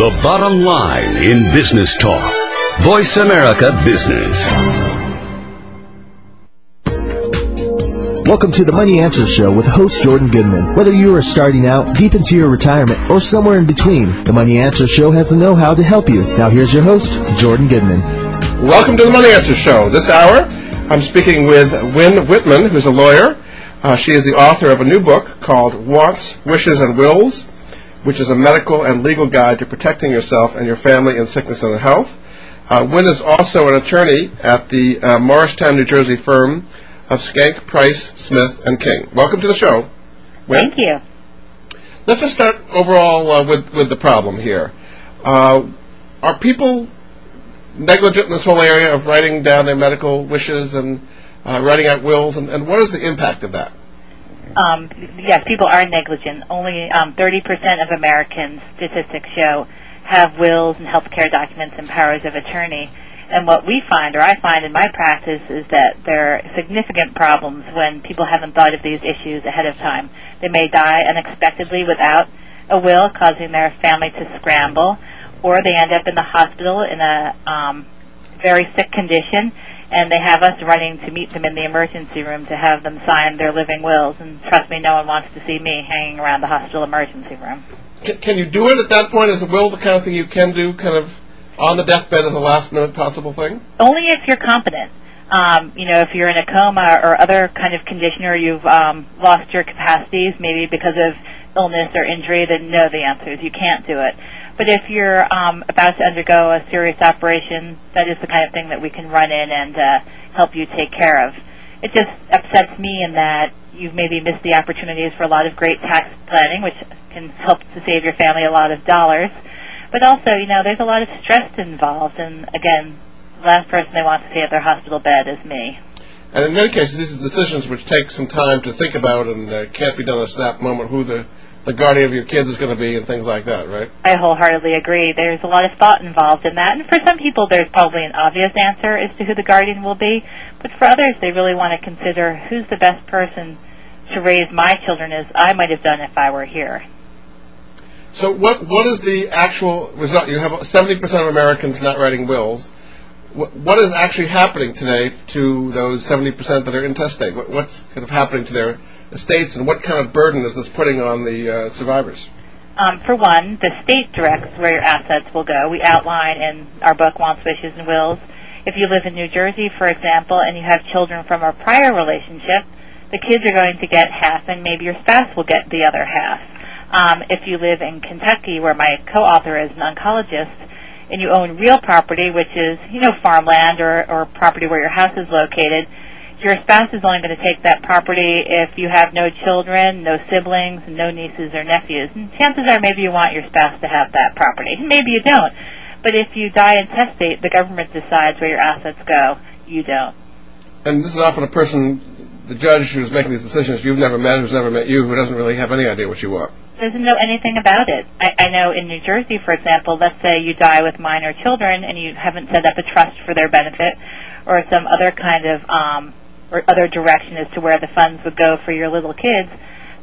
The bottom line in business talk. Voice America Business. Welcome to the Money Answer Show with host Jordan Goodman. Whether you are starting out, deep into your retirement, or somewhere in between, the Money Answer Show has the know-how to help you. Now here's your host, Jordan Goodman. Welcome to the Money Answer Show. This hour, I'm speaking with Wynne Whitman, who's a lawyer. Uh, she is the author of a new book called Wants, Wishes, and Wills, which is a medical and legal guide to protecting yourself and your family in sickness and health. Uh, Wynne is also an attorney at the uh, Morristown, New Jersey firm of Schenck, Price, Smith, and King. Welcome to the show. Wynne? Thank you. Let's just start overall uh, with, with the problem here. Uh, are people negligent in this whole area of writing down their medical wishes and uh, writing out wills, and, and, what is the impact of that? Um, yes, people are negligent. Only um, 30% of Americans, statistics show, have wills and health care documents and powers of attorney. And what we find, or I find in my practice, is that there are significant problems when people haven't thought of these issues ahead of time. They may die unexpectedly without a will, causing their family to scramble, or they end up in the hospital in a um, very sick condition, and they have us running to meet them in the emergency room to have them sign their living wills. And trust me, no one wants to see me hanging around the hospital emergency room. Can, can you do it at that point? Is a will the kind of thing you can do, kind of on the deathbed as a last minute possible thing? Only if you're competent. Um, you know, if you're in a coma or other kind of condition or you've um, lost your capacities, maybe because of illness or injury, then no, the answer is you can't do it. But if you're um, about to undergo a serious operation, that is the kind of thing that we can run in and uh, help you take care of. It just upsets me in that you've maybe missed the opportunities for a lot of great tax planning, which can help to save your family a lot of dollars. But also, you know, there's a lot of stress involved, and again, the last person they want to see at their hospital bed is me. And in many cases, these are decisions which take some time to think about and uh, can't be done at a snap moment who the, the guardian of your kids is going to be and things like that, right? I wholeheartedly agree. There's a lot of thought involved in that. And for some people, there's probably an obvious answer as to who the guardian will be. But for others, they really want to consider who's the best person to raise my children as I might have done if I were here. So what what is the actual result? You have 70% of Americans not writing wills. What, what is actually happening today to those 70% that are intestate? What, what's kind of happening to their estates, and what kind of burden is this putting on the uh, survivors? Um, for one, the state directs where your assets will go. We outline in our book, Wants, Wishes, and Wills. If you live in New Jersey, for example, and you have children from a prior relationship, the kids are going to get half, and maybe your spouse will get the other half. Um, if you live in Kentucky, where my co-author is an oncologist, and you own real property, which is you know farmland or, or property where your house is located, your spouse is only going to take that property if you have no children, no siblings, no nieces or nephews. And chances are maybe you want your spouse to have that property. Maybe you don't. But if you die intestate, the government decides where your assets go. You don't. And this is often a person, the judge who's making these decisions, you've never met, who's never met you, who doesn't really have any idea what you want doesn't know anything about it. I, I know in New Jersey, for example, let's say you die with minor children and you haven't set up a trust for their benefit or some other kind of um, or other direction as to where the funds would go for your little kids.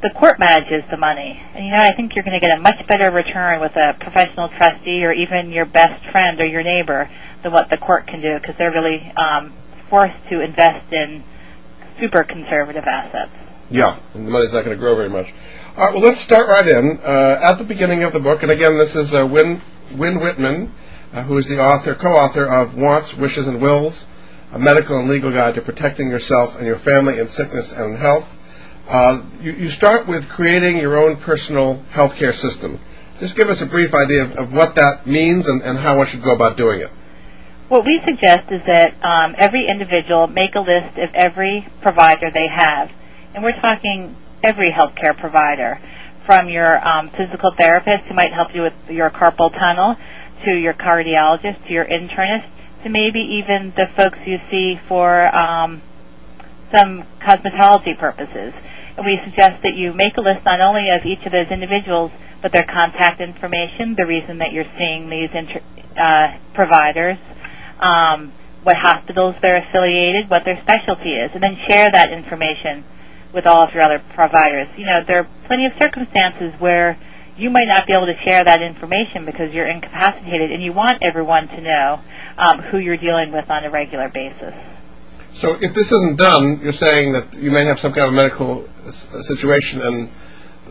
The court manages the money, and you know I think you're going to get a much better return with a professional trustee or even your best friend or your neighbor than what the court can do because they're really um, forced to invest in super conservative assets. Yeah, and the money's not going to grow very much. All right, well, let's start right in. Uh, at the beginning of the book, and again, this is uh, Win, Wynne Whitman, uh, who is the author, co-author of Wants, Wishes, and Wills, a medical and legal guide to protecting yourself and your family in sickness and health. Uh, you, you, start with creating your own personal healthcare system. Just give us a brief idea of, of what that means and, and, how one should go about doing it. What we suggest is that um, every individual make a list of every provider they have. And we're talking every healthcare provider, from your um, physical therapist who might help you with your carpal tunnel, to your cardiologist, to your internist, to maybe even the folks you see for um, some cosmetology purposes. And we suggest that you make a list not only of each of those individuals, but their contact information, the reason that you're seeing these inter- uh, providers, um, what hospitals they're affiliated, what their specialty is, and then share that information with all of your other providers. You know, there are plenty of circumstances where you might not be able to share that information because you're incapacitated, and you want everyone to know Um, who you're dealing with on a regular basis. So if this isn't done, you're saying that you may have some kind of medical uh, situation and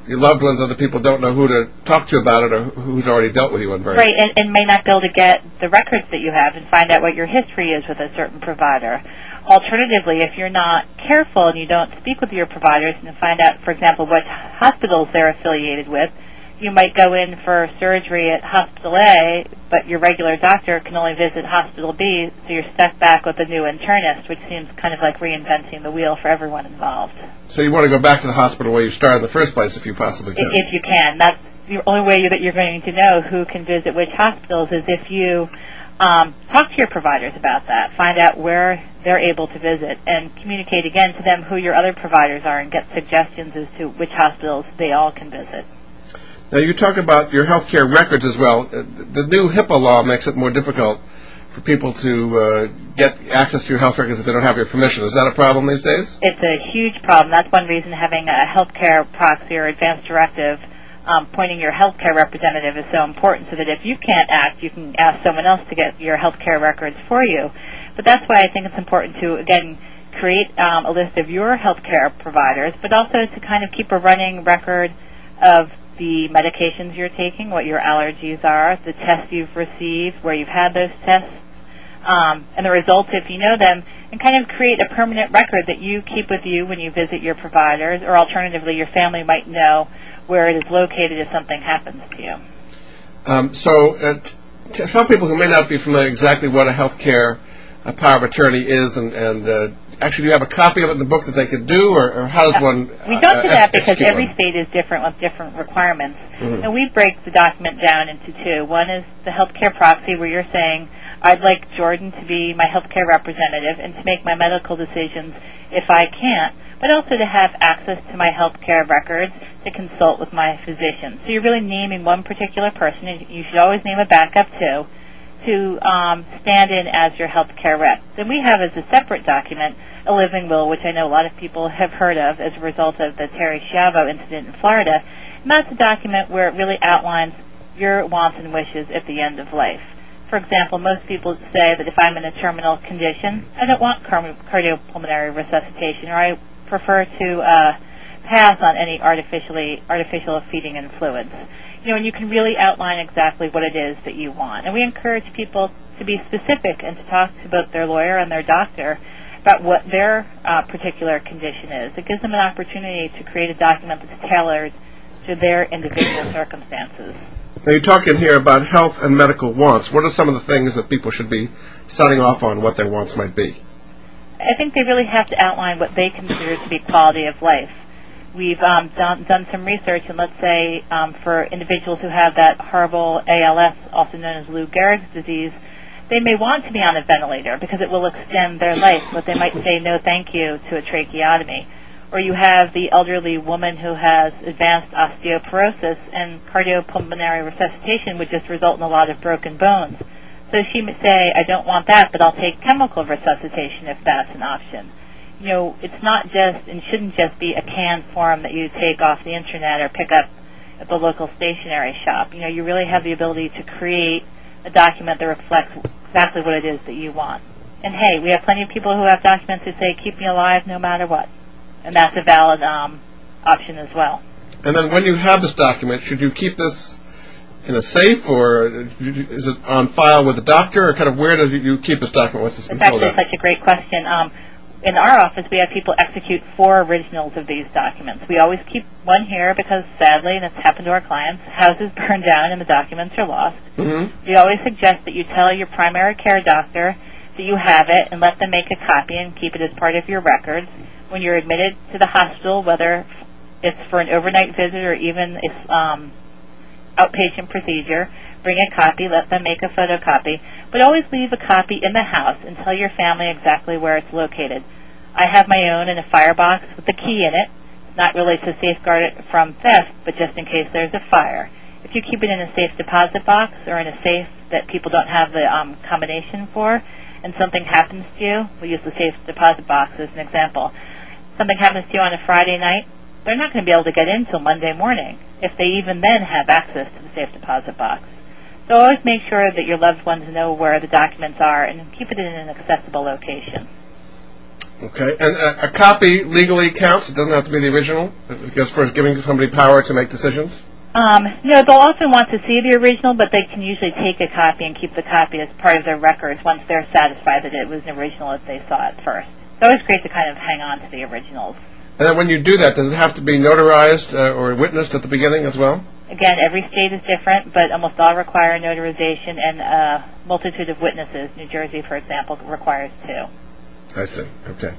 your loved ones, other people don't know who to talk to about it or who's already dealt with you on various... Right, and, and may not be able to get the records that you have and find out what your history is with a certain provider. Alternatively, if you're not careful and you don't speak with your providers and find out, for example, what hospitals they're affiliated with, you might go in for surgery at Hospital A, but your regular doctor can only visit Hospital B, so you're stuck back with a new internist, which seems kind of like reinventing the wheel for everyone involved. So you want to go back to the hospital where you started in the first place, if you possibly can. If you can, that's the only way that you're going to know who can visit which hospitals is if you um, talk to your providers about that, find out where they're able to visit, and communicate again to them who your other providers are, and get suggestions as to which hospitals they all can visit. Now you talk about your healthcare records as well. Uh, the new HIPAA law makes it more difficult for people to uh, get access to your health records if they don't have your permission. Is that a problem these days? It's a huge problem. That's one reason having a healthcare proxy or advance directive um, pointing your healthcare representative is so important so that if you can't act, you can ask someone else to get your healthcare records for you. But that's why I think it's important to, again, create um, a list of your healthcare providers, but also to kind of keep a running record of the medications you're taking, what your allergies are, the tests you've received, where you've had those tests, um, and the results if you know them, and kind of create a permanent record that you keep with you when you visit your providers, or alternatively, your family might know where it is located if something happens to you. Um, so, uh, t- people who may not be familiar exactly what a healthcare uh, power of attorney is and, and uh, actually, do you have a copy of it in the book that they could do, or, or how does one? We don't do that because every state is different with different requirements, mm-hmm. and we break the document down into two. One is the healthcare proxy, where you're saying, "I'd like Jordan to be my healthcare representative and to make my medical decisions if I can't." But also to have access to my healthcare records to consult with my physician. So you're really naming one particular person, and you should always name a backup too to um, stand in as your healthcare rep. Then we have as a separate document a living will, which I know a lot of people have heard of as a result of the Terri Schiavo incident in Florida. And that's a document where it really outlines your wants and wishes at the end of life. For example, most people say that if I'm in a terminal condition, I don't want cardiopulmonary resuscitation, or I prefer to uh, pass on any artificially artificial feeding and fluids you know, and you can really outline exactly what it is that you want. And we encourage people to be specific and to talk to both their lawyer and their doctor about what their uh, particular condition is. It gives them an opportunity to create a document that's tailored to their individual circumstances. Now you're talking here about health and medical wants. What are some of the things that people should be signing off on what their wants might be? I think they really have to outline what they consider to be quality of life we've um, done, done some research, and let's say um, for individuals who have that horrible ALS, also known as Lou Gehrig's disease, they may want to be on a ventilator because it will extend their life, but they might say no thank you to a tracheotomy. Or you have the elderly woman who has advanced osteoporosis, and cardiopulmonary resuscitation would just result in a lot of broken bones. So she may say, I don't want that, but I'll take chemical resuscitation if that's an option you know, it's not just and shouldn't just be a canned form that you take off the internet or pick up at the local stationery shop. You know, you really have the ability to create a document that reflects exactly what it is that you want. And hey, we have plenty of people who have documents that say "keep me alive no matter what," and that's a valid um, option as well. And then, when you have this document, should you keep this in a safe, or is it on file with the doctor, or kind of where do you keep this document? What's this? It's actually such a great question. Um, in our office, we have people execute four originals of these documents. We always keep one here because, sadly, and it's happened to our clients, houses burn down and the documents are lost. Mm-hmm. We always suggest that you tell your primary care doctor that you have it and let them make a copy and keep it as part of your records. When you're admitted to the hospital, whether it's for an overnight visit or even a um, outpatient procedure, bring a copy, let them make a photocopy, but always leave a copy in the house and tell your family exactly where it's located. I have my own in a firebox with the key in it, not really to safeguard it from theft, but just in case there's a fire. If you keep it in a safe deposit box or in a safe that people don't have the um, combination for, and something happens to you, we'll use the safe deposit box as an example. Something happens to you on a Friday night, they're not going to be able to get in until Monday morning, if they even then have access to the safe deposit box. So always make sure that your loved ones know where the documents are and keep it in an accessible location. Okay, and a, a copy legally counts. It doesn't have to be the original, because for giving somebody power to make decisions. Um, no, they'll often want to see the original, but they can usually take a copy and keep the copy as part of their records once they're satisfied that it was an original if they saw it first. It's always great to kind of hang on to the originals. And then when you do that, does it have to be notarized uh, or witnessed at the beginning as well? Again, every state is different, but almost all require notarization and a multitude of witnesses. New Jersey, for example, requires two. I see. Okay.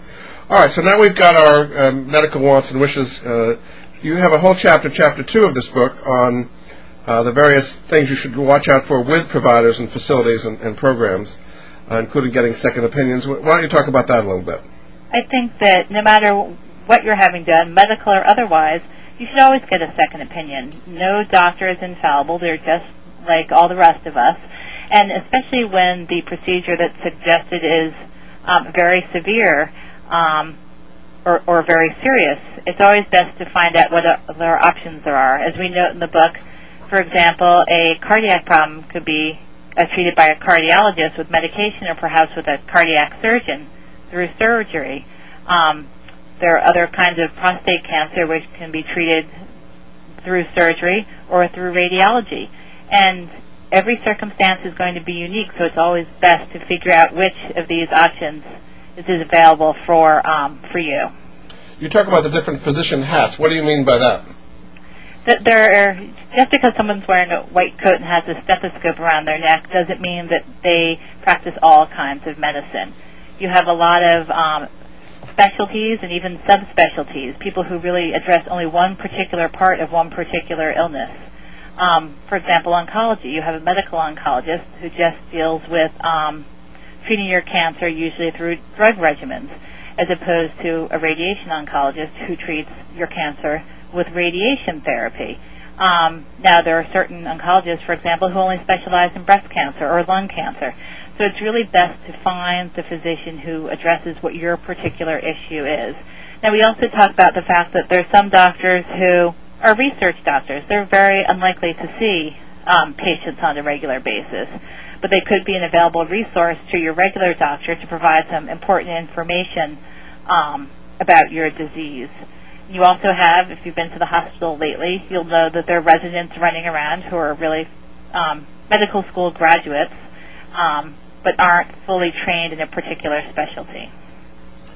All right. So now we've got our um, medical wants and wishes. Uh, you have a whole chapter, chapter two of this book, on uh, the various things you should watch out for with providers and facilities and, and programs, uh, including getting second opinions. Why don't you talk about that a little bit? I think that no matter what you're having done, medical or otherwise, you should always get a second opinion. No doctor is infallible. They're just like all the rest of us. And especially when the procedure that's suggested is um, very severe um, or, or very serious, it's always best to find out what other options there are. As we note in the book, for example, a cardiac problem could be uh, treated by a cardiologist with medication or perhaps with a cardiac surgeon through surgery. Um, there are other kinds of prostate cancer which can be treated through surgery or through radiology. And every circumstance is going to be unique, so it's always best to figure out which of these options is available for um, for you. You talk about the different physician hats. What do you mean by that? That there, are, just because someone's wearing a white coat and has a stethoscope around their neck doesn't mean that they practice all kinds of medicine. You have a lot of um, specialties and even subspecialties, people who really address only one particular part of one particular illness. Um, for example, oncology. You have a medical oncologist who just deals with um, treating your cancer usually through drug regimens, as opposed to a radiation oncologist who treats your cancer with radiation therapy. Um, now, there are certain oncologists, for example, who only specialize in breast cancer or lung cancer. So it's really best to find the physician who addresses what your particular issue is. Now we also talk about the fact that there are some doctors who are research doctors. They're very unlikely to see um, patients on a regular basis, but they could be an available resource to your regular doctor to provide some important information um, about your disease. You also have, if you've been to the hospital lately, you'll know that there are residents running around who are really um, medical school graduates um, but aren't fully trained in a particular specialty.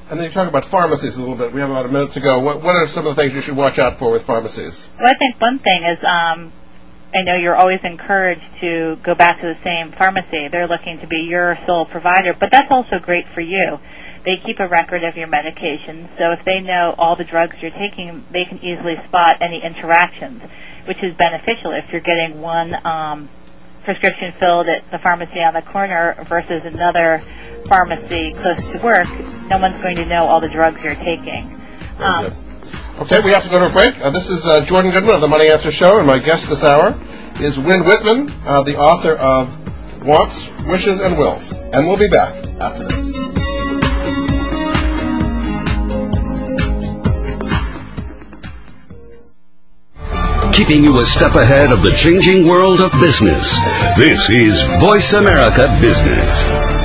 And then you talk about pharmacies a little bit. We have about a minute to go. What, what are some of the things you should watch out for with pharmacies? Well, I think one thing is um, I know you're always encouraged to go back to the same pharmacy. They're looking to be your sole provider, but that's also great for you. They keep a record of your medications, so if they know all the drugs you're taking, they can easily spot any interactions, which is beneficial if you're getting one um, prescription filled at the pharmacy on the corner versus another pharmacy close to work, no one's going to know all the drugs you're taking. Um, okay, we have to go to a break. Uh, this is uh, Jordan Goodman of the Money Answer Show, and my guest this hour is Wynne Whitman, uh, the author of Wants, Wishes, and Wills. And we'll be back after this. Keeping you a step ahead of the changing world of business. This is Voice America Business.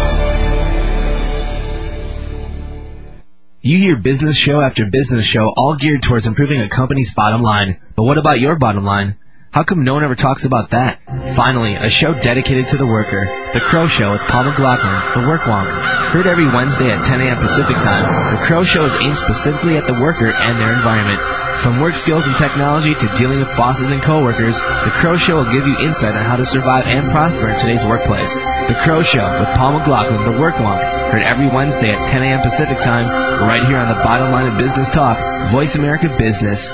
You hear business show after business show all geared towards improving a company's bottom line. But what about your bottom line? How come no one ever talks about that? Finally, a show dedicated to the worker. The Crow Show with Paul McLaughlin, The Work Wonk. Heard every Wednesday at 10 a.m. Pacific Time, The Crow Show is aimed specifically at the worker and their environment. From work skills and technology to dealing with bosses and coworkers, The Crow Show will give you insight on how to survive and prosper in today's workplace. The Crow Show with Paul McLaughlin, The Work Wonk. Heard every Wednesday at 10 a.m. Pacific Time, right here on the bottom line of business talk, Voice America Business.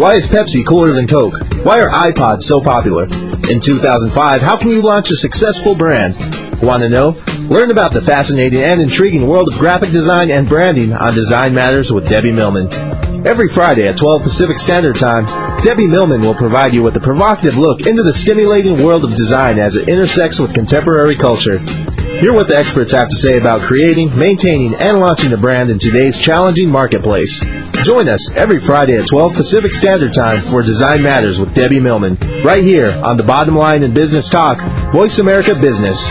Why is Pepsi cooler than Coke? Why are iPods so popular? In 2005, how can you launch a successful brand? Want to know? Learn about the fascinating and intriguing world of graphic design and branding on Design Matters with Debbie Millman. Every Friday at 12 Pacific Standard Time, Debbie Millman will provide you with a provocative look into the stimulating world of design as it intersects with contemporary culture. Hear what the experts have to say about creating, maintaining, and launching a brand in today's challenging marketplace. Join us every Friday at 12 Pacific Standard Time for Design Matters with Debbie Millman, right here on the Bottom Line in Business Talk, Voice America Business.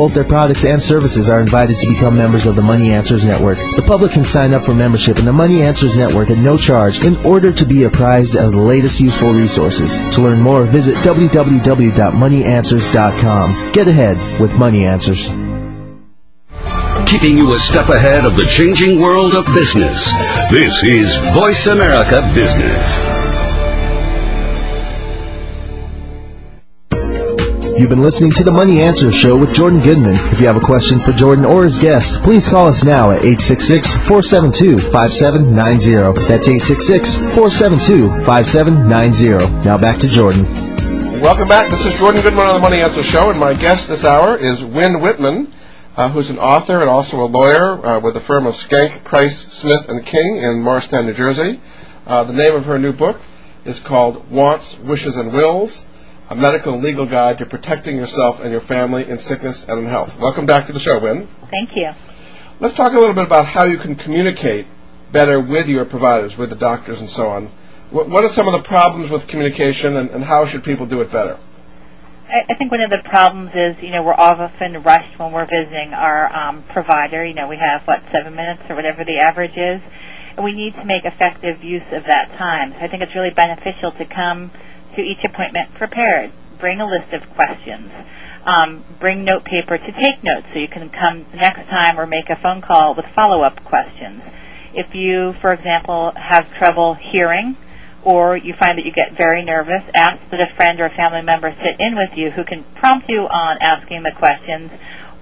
both their products and services are invited to become members of the Money Answers Network. The public can sign up for membership in the Money Answers Network at no charge in order to be apprised of the latest useful resources. To learn more, visit www.moneyanswers.com. Get ahead with Money Answers. Keeping you a step ahead of the changing world of business. This is Voice America Business. You've been listening to the Money Answer Show with Jordan Goodman. If you have a question for Jordan or his guest, please call us now at 866-472-5790. That's 866-472-5790. Now back to Jordan. Welcome back. This is Jordan Goodman on the Money Answer Show, and my guest this hour is Wynne Whitman, uh, who's an author and also a lawyer uh, with the firm of Schenck, Price, Smith and King in Morristown, New Jersey. Uh, the name of her new book is called Wants, Wishes, and Wills a medical and legal guide to protecting yourself and your family in sickness and in health. Welcome back to the show, Wynne. Thank you. Let's talk a little bit about how you can communicate better with your providers, with the doctors and so on. What, what are some of the problems with communication and, and how should people do it better? I, I think one of the problems is, you know, we're often rushed when we're visiting our um, provider. You know, we have, what, seven minutes or whatever the average is. And we need to make effective use of that time. So I think it's really beneficial to come to each appointment prepared. Bring a list of questions. Um, bring note paper to take notes so you can come next time or make a phone call with follow-up questions. If you, for example, have trouble hearing or you find that you get very nervous, ask that a friend or a family member sit in with you who can prompt you on asking the questions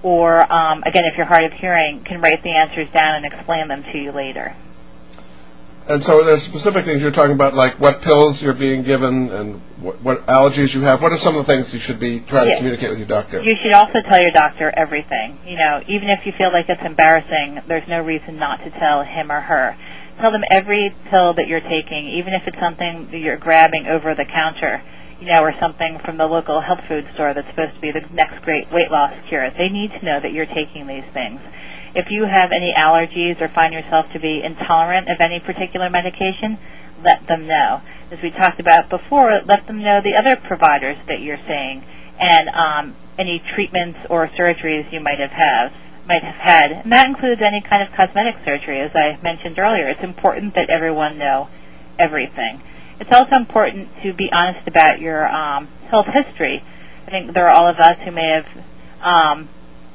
or, um, again, if you're hard of hearing, can write the answers down and explain them to you later. And so there's specific things you're talking about, like what pills you're being given and what, what allergies you have. What are some of the things you should be trying to communicate with your doctor? You should also tell your doctor everything. You know, even if you feel like it's embarrassing, there's no reason not to tell him or her. Tell them every pill that you're taking, even if it's something that you're grabbing over the counter, you know, or something from the local health food store that's supposed to be the next great weight loss cure. They need to know that you're taking these things. If you have any allergies or find yourself to be intolerant of any particular medication, let them know. As we talked about before, let them know the other providers that you're seeing and um, any treatments or surgeries you might have have might have had. And that includes any kind of cosmetic surgery, as I mentioned earlier. It's important that everyone know everything. It's also important to be honest about your um, health history. I think there are all of us who may have um,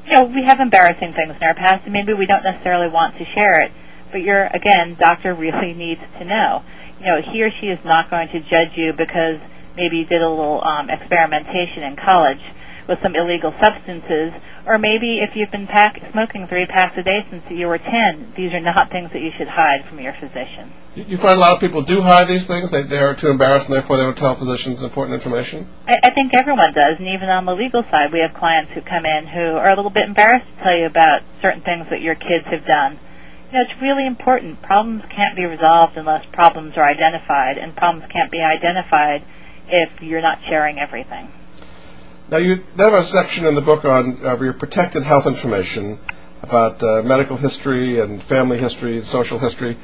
you know, we have embarrassing things in our past, and maybe we don't necessarily want to share it. But your, again, doctor really needs to know. You know, he or she is not going to judge you because maybe you did a little um, experimentation in college with some illegal substances, or maybe if you've been pack, smoking three packs a day since you were 10, these are not things that you should hide from your physician. You find a lot of people do hide these things. They, they are too embarrassed, and therefore they don't tell physicians important information. I, I think everyone does, and even on the legal side, we have clients who come in who are a little bit embarrassed to tell you about certain things that your kids have done. You know, it's really important. Problems can't be resolved unless problems are identified, and problems can't be identified if you're not sharing everything. Now, you have a section in the book on uh, your protected health information about uh, medical history and family history and social history.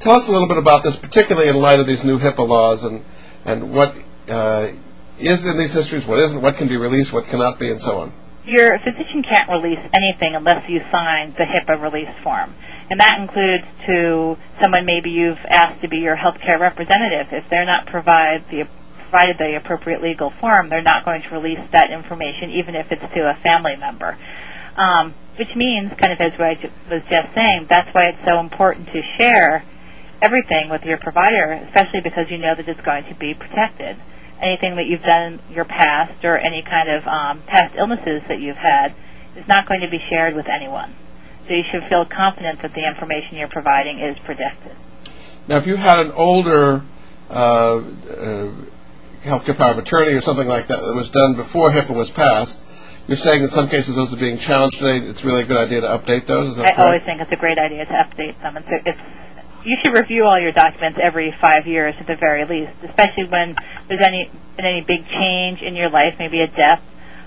Tell us a little bit about this, particularly in light of these new HIPAA laws and, and what uh, is in these histories, what isn't, what can be released, what cannot be, and so on. Your physician can't release anything unless you sign the HIPAA release form. And that includes to someone maybe you've asked to be your healthcare representative. If they're not provide the, provided the appropriate legal form, they're not going to release that information, even if it's to a family member. Um, which means, kind of as I was just saying, that's why it's so important to share everything with your provider, especially because you know that it's going to be protected. Anything that you've done in your past or any kind of um, past illnesses that you've had is not going to be shared with anyone. So you should feel confident that the information you're providing is protected. Now, if you had an older uh, uh, healthcare power of attorney or something like that that was done before HIPAA was passed, you're saying in some cases those are being challenged today. It's really a good idea to update those. I always think it's a great idea to update them. It's, it's you should review all your documents every five years at the very least, especially when there's any been any big change in your life, maybe a death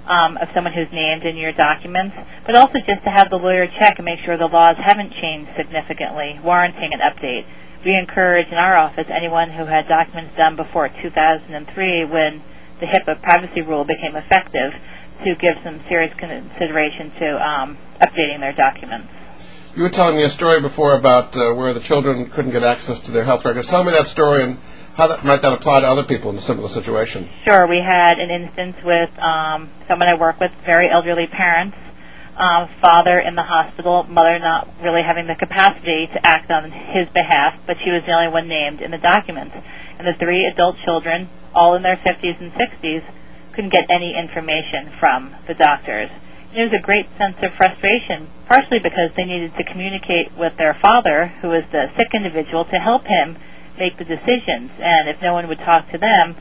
um, of someone who's named in your documents, but also just to have the lawyer check and make sure the laws haven't changed significantly, warranting an update. We encourage in our office anyone who had documents done before 2003 when the HIPAA privacy rule became effective to give some serious consideration to um, updating their documents. You were telling me a story before about uh, where the children couldn't get access to their health records. Tell me that story and how that, might that apply to other people in a similar situation. Sure, we had an instance with um, someone I work with, very elderly parents, um, father in the hospital, mother not really having the capacity to act on his behalf, but she was the only one named in the documents. And the three adult children, all in their 50s and 60s, couldn't get any information from the doctors. And There was a great sense of frustration, partially because they needed to communicate with their father, who was the sick individual, to help him make the decisions. And if no one would talk to them,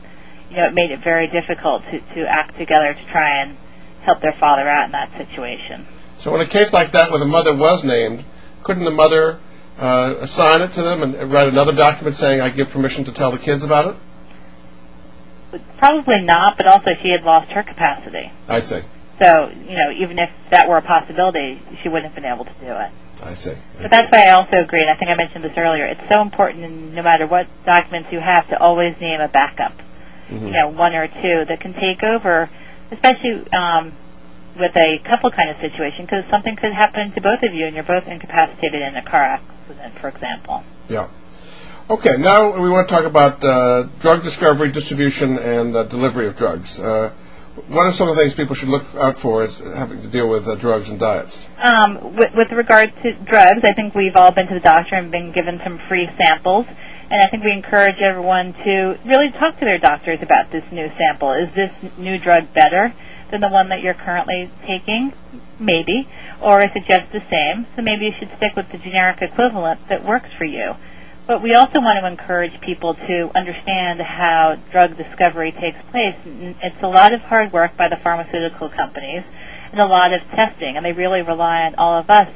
you know, it made it very difficult to, to act together to try and help their father out in that situation. So in a case like that where the mother was named, couldn't the mother uh, assign it to them and write another document saying I give permission to tell the kids about it? Probably not, but also she had lost her capacity. I see. So, you know, even if that were a possibility, she wouldn't have been able to do it. I see. I But see. that's why I also agree, and I think I mentioned this earlier, it's so important no matter what documents you have to always name a backup. Mhm. You know, one or two that can take over, especially um, with a couple kind of situation, because something could happen to both of you and you're both incapacitated in a car accident, for example. Yeah. Okay, now we want to talk about uh, drug discovery, distribution, and uh, delivery of drugs. Uh, what are some of the things people should look out for as having to deal with uh, drugs and diets? Um, with, with regard to drugs, I think we've all been to the doctor and been given some free samples. And I think we encourage everyone to really talk to their doctors about this new sample. Is this new drug better than the one that you're currently taking? Maybe. Or is it just the same? So maybe you should stick with the generic equivalent that works for you. But we also want to encourage people to understand how drug discovery takes place. It's a lot of hard work by the pharmaceutical companies and a lot of testing, and they really rely on all of us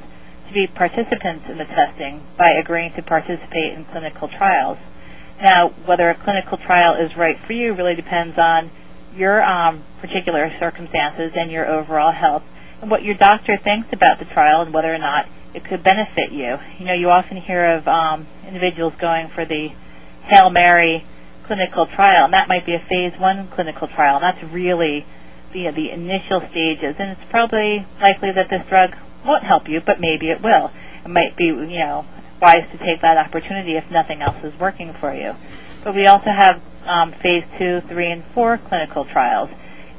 to be participants in the testing by agreeing to participate in clinical trials. Now, whether a clinical trial is right for you really depends on your um, particular circumstances and your overall health, and what your doctor thinks about the trial and whether or not it could benefit you. You know, you often hear of um, individuals going for the Hail Mary clinical trial, and that might be a phase one clinical trial, and that's really the, the initial stages, and it's probably likely that this drug won't help you, but maybe it will. It might be, you know, wise to take that opportunity if nothing else is working for you. But we also have um, phase two, three, and four clinical trials.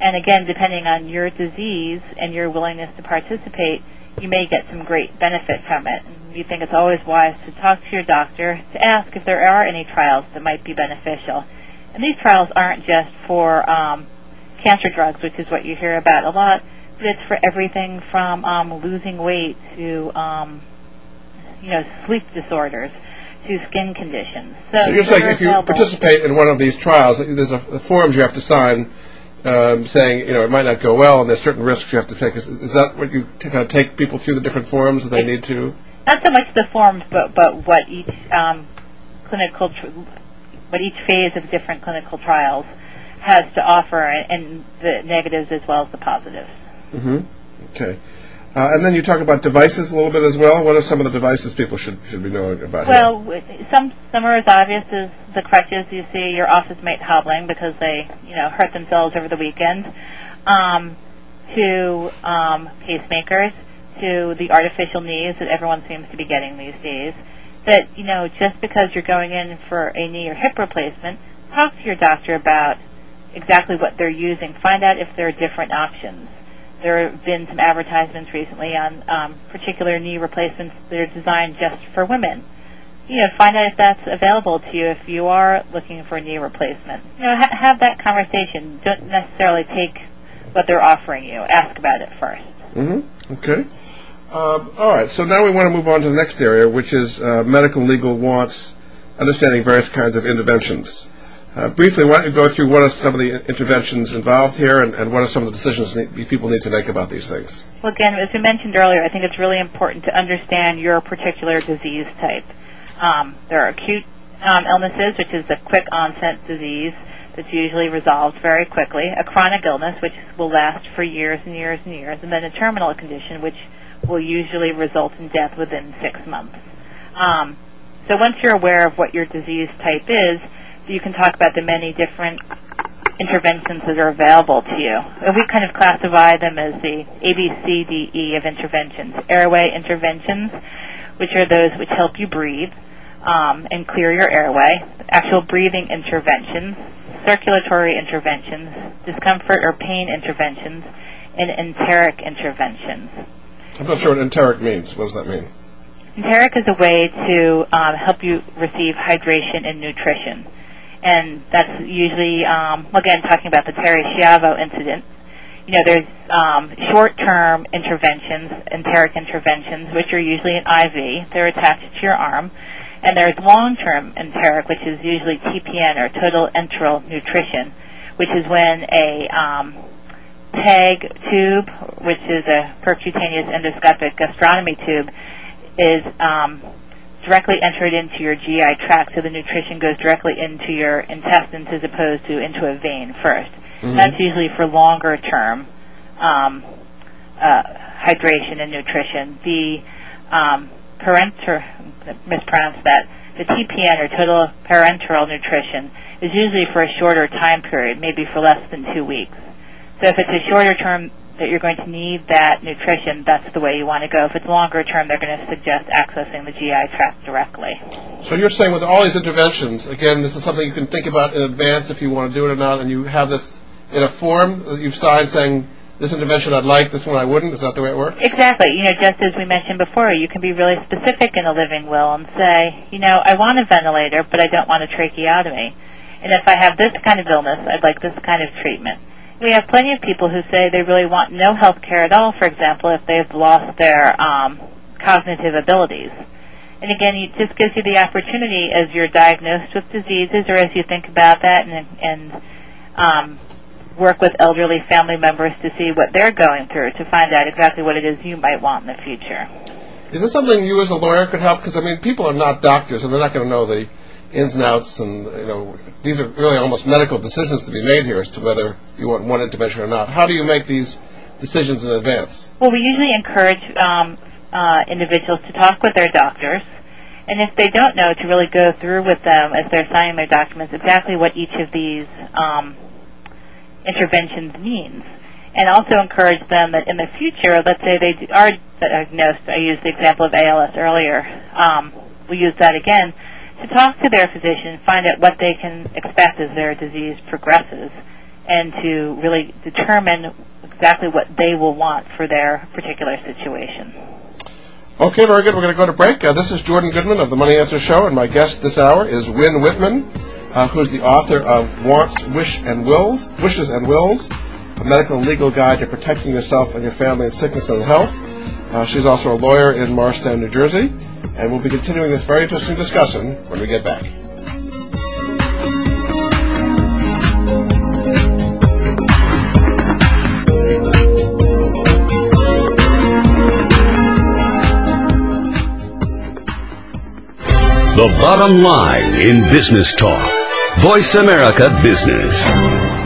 And again, depending on your disease and your willingness to participate, you may get some great benefit from it. We think it's always wise to talk to your doctor to ask if there are any trials that might be beneficial. And these trials aren't just for um, cancer drugs, which is what you hear about a lot, it's for everything from um, losing weight to, um, you know, sleep disorders to skin conditions. So you're saying if you available. participate in one of these trials, there's a, a forms you have to sign um, saying you know it might not go well and there's certain risks you have to take. Is, is that what you t- kind of take people through the different forms that they need to? not so much the forms, but but what each um, clinical, tr- what each phase of different clinical trials has to offer, and, and the negatives as well as the positives. Mm-hmm. Okay. Uh, and then you talk about devices a little bit as well. What are some of the devices people should should be knowing about? Well, w- some some are as obvious as the crutches you see your office mate hobbling because they you know hurt themselves over the weekend, um, to um, pacemakers, to the artificial knees that everyone seems to be getting these days. That you know just because you're going in for a knee or hip replacement, talk to your doctor about exactly what they're using. Find out if there are different options. There have been some advertisements recently on um, particular knee replacements that are designed just for women. you know, find out if that's available to you if you are looking for a knee replacement. You know, ha- have that conversation. Don't necessarily take what they're offering you. Ask about it first. Mm-hmm. Okay. Um, all right. So now we want to move on to the next area, which is uh, medical legal wants, understanding various kinds of interventions. Uh, briefly, why don't you go through what are some of the interventions involved here, and, what are some of the decisions people need to make about these things? Well, again, as we mentioned earlier, I think it's really important to understand your particular disease type. Um, there are acute um, illnesses, which is a quick onset disease that's usually resolved very quickly, a chronic illness, which will last for years and years and years, and then a terminal condition, which will usually result in death within six months. Um, so once you're aware of what your disease type is, you can talk about the many different interventions that are available to you. And we kind of classify them as the A, B, C, D, E of interventions. Airway interventions, which are those which help you breathe um, and clear your airway. Actual breathing interventions, circulatory interventions, discomfort or pain interventions, and enteric interventions. I'm not sure what enteric means. What does that mean? Enteric is a way to um, help you receive hydration and nutrition. And that's usually, um, again, talking about the Terri Schiavo incident. You know, there's um, short-term interventions, enteric interventions, which are usually an IV. They're attached to your arm. And there's long-term enteric, which is usually TPN or total enteral nutrition, which is when a um, PEG tube, which is a percutaneous endoscopic gastrostomy tube, is um, directly entered into your GI tract, so the nutrition goes directly into your intestines as opposed to into a vein 1st Mhm. That's usually for longer term um, uh, hydration and nutrition. The um, parenteral, mispronounce that, the TPN or total parenteral nutrition is usually for a shorter time period, maybe for less than two weeks. So if it's a shorter term that you're going to need that nutrition, that's the way you want to go. If it's longer term, they're going to suggest accessing the GI tract directly. So you're saying with all these interventions, again, this is something you can think about in advance if you want to do it or not, and you have this in a form that you've signed saying this intervention I'd like, this one I wouldn't. Is that the way it works? Exactly. You know, just as we mentioned before, you can be really specific in a living will and say, you know, I want a ventilator, but I don't want a tracheotomy. And if I have this kind of illness, I'd like this kind of treatment. We have plenty of people who say they really want no health care at all, for example, if they've lost their um, cognitive abilities. And again, it just gives you the opportunity as you're diagnosed with diseases or as you think about that and, and um, work with elderly family members to see what they're going through to find out exactly what it is you might want in the future. Is this something you as a lawyer could help? Because I mean, people are not doctors, and they're not going to know the ins and outs, and you know, these are really almost medical decisions to be made here as to whether you want one intervention or not. How do you make these decisions in advance? Well, we usually encourage um, uh, individuals to talk with their doctors, and if they don't know, to really go through with them as they're signing their documents exactly what each of these um, interventions means. And also encourage them that in the future, let's say they are diagnosed, I used the example of ALS earlier, um, we use that again, to talk to their physician, find out what they can expect as their disease progresses, and to really determine exactly what they will want for their particular situation. Okay, very good. We're going to go to break. Uh, this is Jordan Goodman of the Money Answer Show, and my guest this hour is Wynne Whitman, uh, who's the author of Wants, Wish, and Wills, Wishes and Wills, a medical legal guide to protecting yourself and your family in sickness and health. Uh, she's also a lawyer in Morristown, New Jersey, and we'll be continuing this very interesting discussion when we get back. The bottom line in business talk. Voice America Business.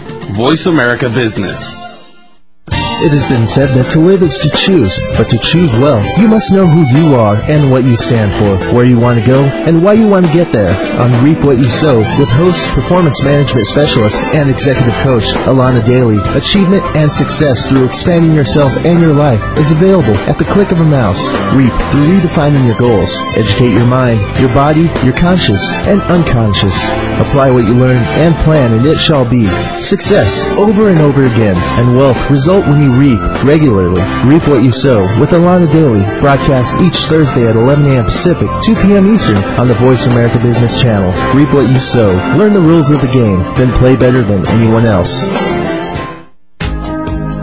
Voice America Business. It has been said that to live is to choose, but to choose well, you must know who you are and what you stand for, where you want to go, and why you want to get there. On Reap What You Sow, with host, performance management specialist, and executive coach Alana Daly, achievement and success through expanding yourself and your life is available at the click of a mouse. Reap through redefining your goals. Educate your mind, your body, your conscious, and unconscious. Apply what you learn and plan, and it shall be. Success over and over again, and wealth result when you reap regularly. Reap what you sow with Alana Daily, Broadcast each Thursday at 11 a.m. Pacific, 2 p.m. Eastern on the Voice America Business Channel. Reap what you sow. Learn the rules of the game, then play better than anyone else.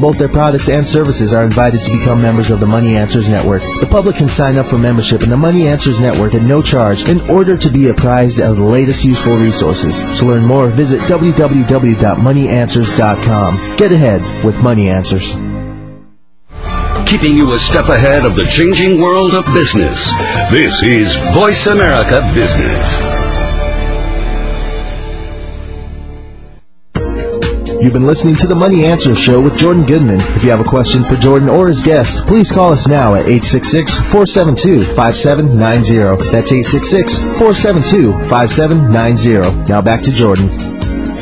both their products and services are invited to become members of the Money Answers Network. The public can sign up for membership in the Money Answers Network at no charge in order to be apprised of the latest useful resources. To learn more, visit www.moneyanswers.com. Get ahead with Money Answers. Keeping you a step ahead of the changing world of business. This is Voice America Business. You've been listening to the Money Answer Show with Jordan Goodman. If you have a question for Jordan or his guest, please call us now at 866-472-5790. That's 866-472-5790. Now back to Jordan.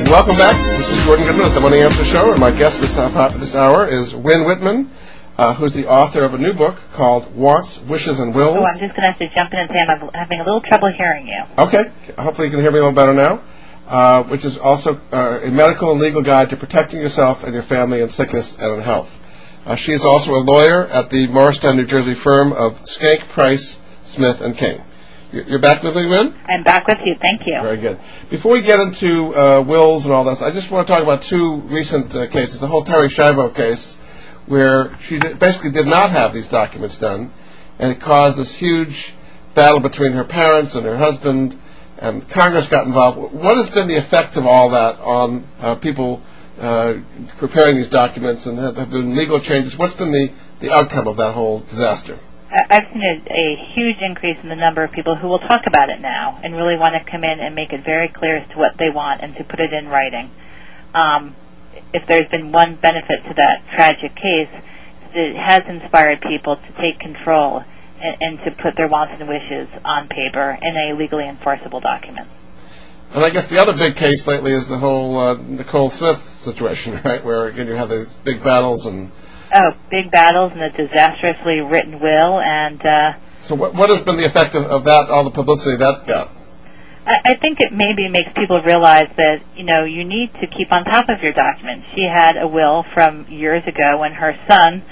Welcome back. This is Jordan Goodman at the Money Answer Show, and my guest this, uh, this hour is Wynne Whitman, uh, who's the author of a new book called Wants, Wishes, and Wills. Oh, I'm just going to have to jump in and say I'm having a little trouble hearing you. Okay. Hopefully you can hear me a little better now. Uh, which is also uh, a medical and legal guide to protecting yourself and your family in sickness and in health. Uh, she is also a lawyer at the Morristown, New Jersey firm of Schenck, Price, Smith, and King. You're back with me, Wynne? I'm back with you. Thank you. Very good. Before we get into uh, wills and all this, I just want to talk about two recent uh, cases. The whole Terri Schiavo case, where she did, basically did not have these documents done, and it caused this huge battle between her parents and her husband and Congress got involved. What has been the effect of all that on uh, people uh, preparing these documents, and have, have been legal changes? What's been the, outcome of that whole disaster? I've seen a, a huge increase in the number of people who will talk about it now and really want to come in and make it very clear as to what they want and to put it in writing. Um, if there's been one benefit to that tragic case, it has inspired people to take control and, and to put their wants and wishes on paper in a legally enforceable document. And I guess the other big case lately is the whole uh, Nicole Smith situation, right? Where again you have these big battles and oh, big battles and a disastrously written will. And uh, so, what what has been the effect of, of that? All the publicity that got. I, I think it maybe makes people realize that you know you need to keep on top of your documents. She had a will from years ago when her son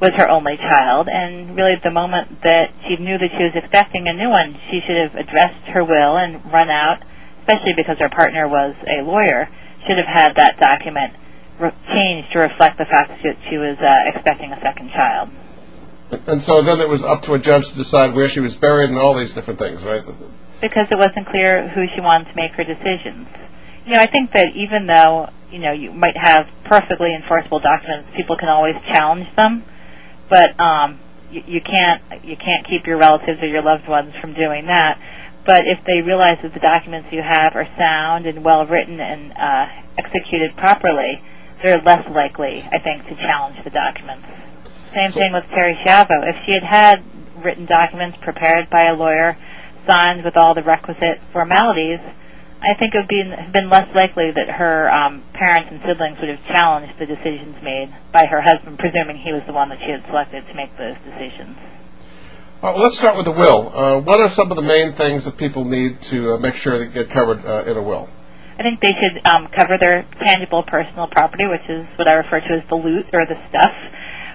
was her only child, and really at the moment that she knew that she was expecting a new one, she should have addressed her will and run out, especially because her partner was a lawyer, should have had that document re- changed to reflect the fact that she was uh, expecting a second child. And so then it was up to a judge to decide where she was buried and all these different things, right? Because it wasn't clear who she wanted to make her decisions. You know, I think that even though, you know, you might have perfectly enforceable documents, people can always challenge them but um, you, you can't you can't keep your relatives or your loved ones from doing that. But if they realize that the documents you have are sound and well written and uh, executed properly, they're less likely, I think, to challenge the documents. Same thing with Terri Schiavo. If she had had written documents prepared by a lawyer, signed with all the requisite formalities, I think it would be been less likely that her um, parents and siblings would have challenged the decisions made by her husband, presuming he was the one that she had selected to make those decisions. Well, let's start with the will. Uh, what are some of the main things that people need to uh, make sure they get covered uh, in a will? I think they should um, cover their tangible personal property, which is what I refer to as the loot or the stuff.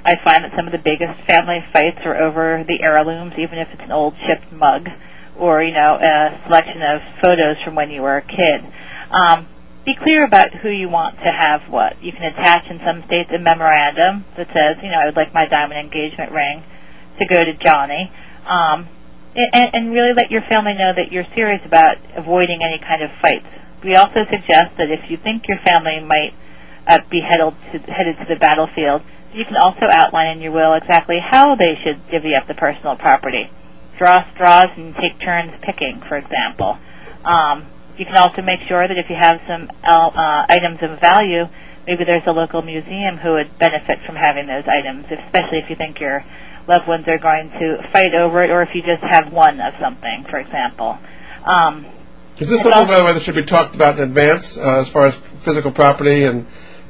I find that some of the biggest family fights are over the heirlooms, even if it's an old chipped mug or you know a selection of photos from when you were a kid. Um, be clear about who you want to have what. You can attach in some states a memorandum that says, you know, I would like my diamond engagement ring to go to Johnny. Um, and, and really let your family know that you're serious about avoiding any kind of fights. We also suggest that if you think your family might uh, be headed to, headed to the battlefield, you can also outline in your will exactly how they should divvy up the personal property. Draw straws and take turns picking, for example. Um, you can also make sure that if you have some uh, items of value, maybe there's a local museum who would benefit from having those items, especially if you think your loved ones are going to fight over it, or if you just have one of something, for example. Um, is this something, by the way, that should be talked about in advance, uh, as far as physical property, and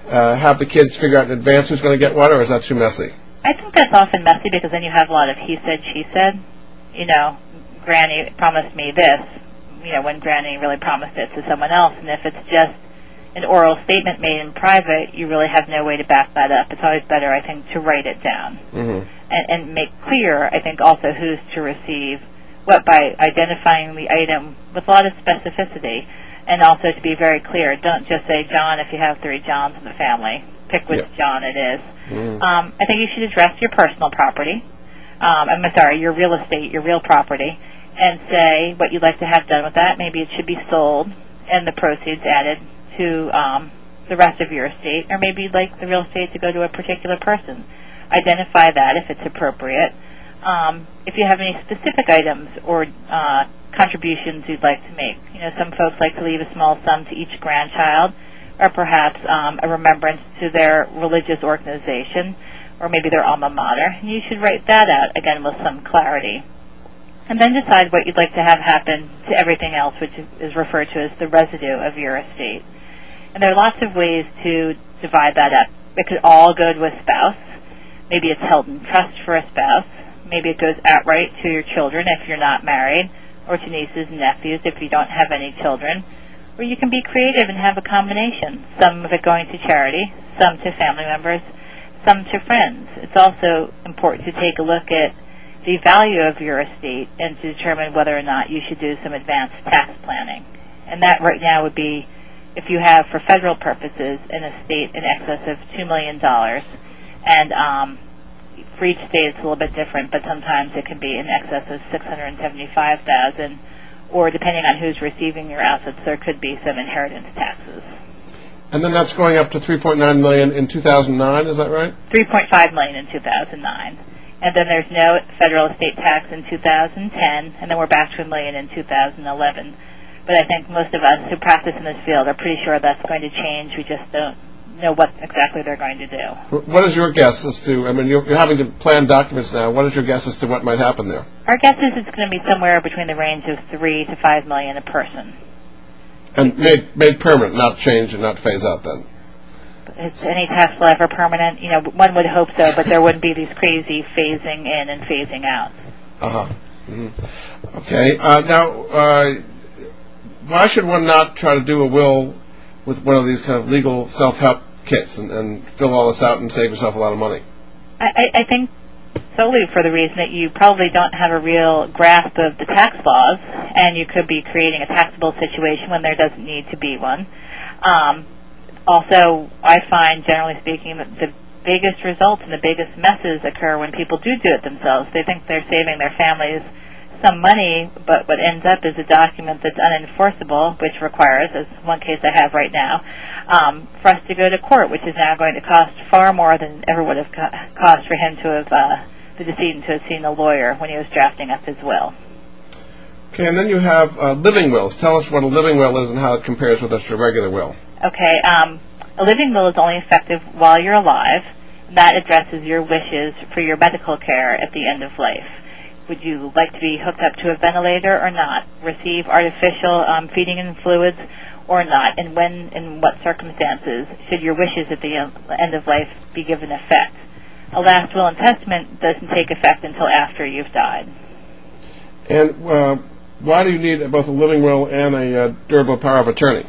uh, have the kids figure out in advance who's going to get what, or is that too messy? I think that's often messy because then you have a lot of he said, she said. You know, Granny promised me this, you know, when Granny really promised it to someone else, and if it's just an oral statement made in private, you really have no way to back that up. It's always better, I think, to write it down mm-hmm. and, and make clear, I think, also who's to receive what by identifying the item with a lot of specificity and also to be very clear. Don't just say John if you have three Johns in the family. Pick which yeah. John it is. Mm-hmm. Um, I think you should address your personal property. Um, I'm sorry, your real estate, your real property, and say what you'd like to have done with that. Maybe it should be sold and the proceeds added to um, the rest of your estate, or maybe you'd like the real estate to go to a particular person. Identify that if it's appropriate. Um, if you have any specific items or uh, contributions you'd like to make, you know, some folks like to leave a small sum to each grandchild, or perhaps um, a remembrance to their religious organization, or maybe their alma mater. You should write that out again with some clarity and then decide what you'd like to have happen to everything else, which is referred to as the residue of your estate. And there are lots of ways to divide that up. It could all go to a spouse. Maybe it's held in trust for a spouse. Maybe it goes outright to your children if you're not married, or to nieces and nephews if you don't have any children. Or you can be creative and have a combination. Some of it going to charity, some to family members, some to friends. It's also important to take a look at the value of your estate and to determine whether or not you should do some advanced tax planning. And that right now would be if you have, for federal purposes, an estate in excess of $2 million. And um, for each state it's a little bit different, but sometimes it can be in excess of 675000 or depending on who's receiving your assets, there could be some inheritance taxes. And then that's going up to 3.9 million in 2009, is that right? 3.5 million in 2009 and then there's no federal estate tax in 2010, and then we're back to a million in 2011. But I think most of us who practice in this field are pretty sure that's going to change. We just don't know what exactly they're going to do. What is your guess as to? I mean, you're, you're having to plan documents now. What is your guess as to what might happen there? Our guess is it's going to be somewhere between the range of three to five million a person. And made made permanent, not change and not phase out. Then is any tax law ever permanent? You know, one would hope so, but there wouldn't be these crazy phasing in and phasing out. Uh huh. Mm-hmm. Okay. Uh, now, uh, why should one not try to do a will with one of these kind of legal self-help kits and, and fill all this out and save yourself a lot of money? I, I think solely for the reason that you probably don't have a real grasp of the tax laws, and you could be creating a taxable situation when there doesn't need to be one. Um, also, I find, generally speaking, that the biggest results and the biggest messes occur when people do do it themselves. They think they're saving their families some money, but what ends up is a document that's unenforceable, which requires, as one case I have right now, um, for us to go to court, which is now going to cost far more than ever would have co- cost for him to have, uh, the decedent to have seen a lawyer when he was drafting up his will. Okay, and then you have uh, living wills. Tell us what a living will is and how it compares with a regular will. Okay, um, a living will is only effective while you're alive. That addresses your wishes for your medical care at the end of life. Would you like to be hooked up to a ventilator or not? Receive artificial um, feeding and fluids or not? And when, in what circumstances, should your wishes at the end of life be given effect? A last will and testament doesn't take effect until after you've died. And uh, why do you need both a living will and a uh, durable power of attorney?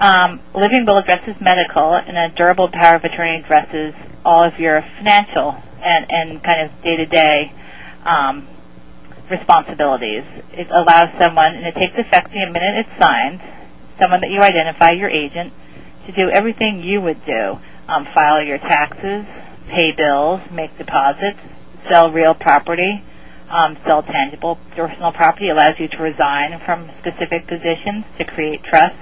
Um, living will addresses medical, and a durable power of attorney addresses all of your financial and, and kind of day to day responsibilities. It allows someone, and it takes effect the minute it's signed, someone that you identify, your agent, to do everything you would do. Um, file your taxes, pay bills, make deposits, sell real property, um, sell tangible personal property, allows you to resign from specific positions to create trust.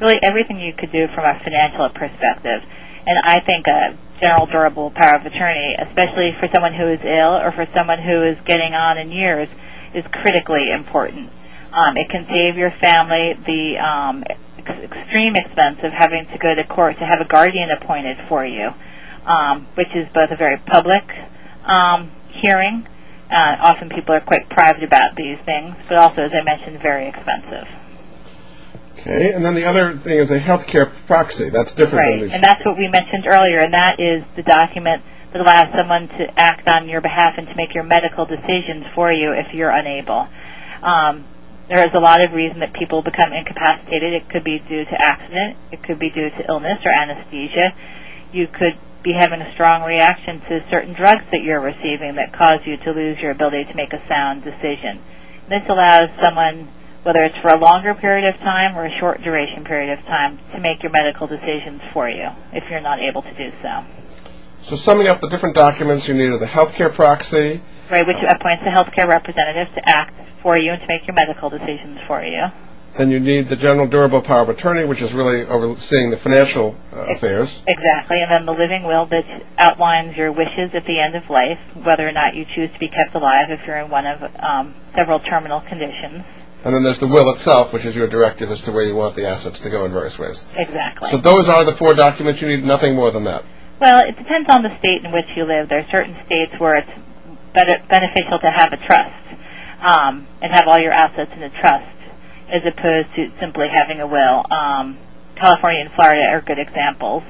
Really everything you could do from a financial perspective. And I think a general durable power of attorney, especially for someone who is ill or for someone who is getting on in years, is critically important. Um, it can save your family the um, ex- extreme expense of having to go to court to have a guardian appointed for you, um, which is both a very public um, hearing. Uh, often people are quite private about these things, but also, as I mentioned, very expensive. Okay, and then the other thing is a healthcare proxy. That's different Right, and that's what we mentioned earlier, and that is the document that allows someone to act on your behalf and to make your medical decisions for you if you're unable. Um, there is a lot of reason that people become incapacitated. It could be due to accident, it could be due to illness or anesthesia. You could be having a strong reaction to certain drugs that you're receiving that cause you to lose your ability to make a sound decision. This allows someone whether it's for a longer period of time or a short duration period of time, to make your medical decisions for you if you're not able to do so. So summing up the different documents, you need are the healthcare proxy, Right, which appoints a healthcare representative to act for you and to make your medical decisions for you. Then you need the general durable power of attorney, which is really overseeing the financial uh, affairs. Exactly, and then the living will that outlines your wishes at the end of life, whether or not you choose to be kept alive if you're in one of um, several terminal conditions. And then there's the will itself, which is your directive as to where you want the assets to go in various ways. Exactly. So those are the four documents. You need nothing more than that. Well, it depends on the state in which you live. There are certain states where it's beneficial to have a trust um, and have all your assets in a trust, as opposed to simply having a will. Um, California and Florida are good examples.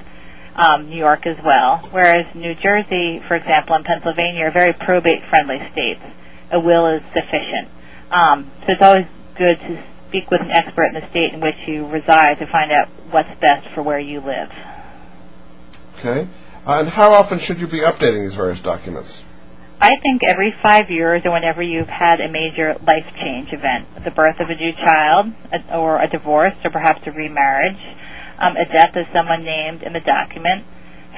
Um, New York as well. Whereas New Jersey, for example, and Pennsylvania are very probate-friendly states. A will is sufficient. Um, so it's always good to speak with an expert in the state in which you reside to find out what's best for where you live. Okay. And how often should you be updating these various documents? I think every five years or whenever you've had a major life change event, the birth of a new child, or a divorce, or perhaps a remarriage, um, a death of someone named in the document,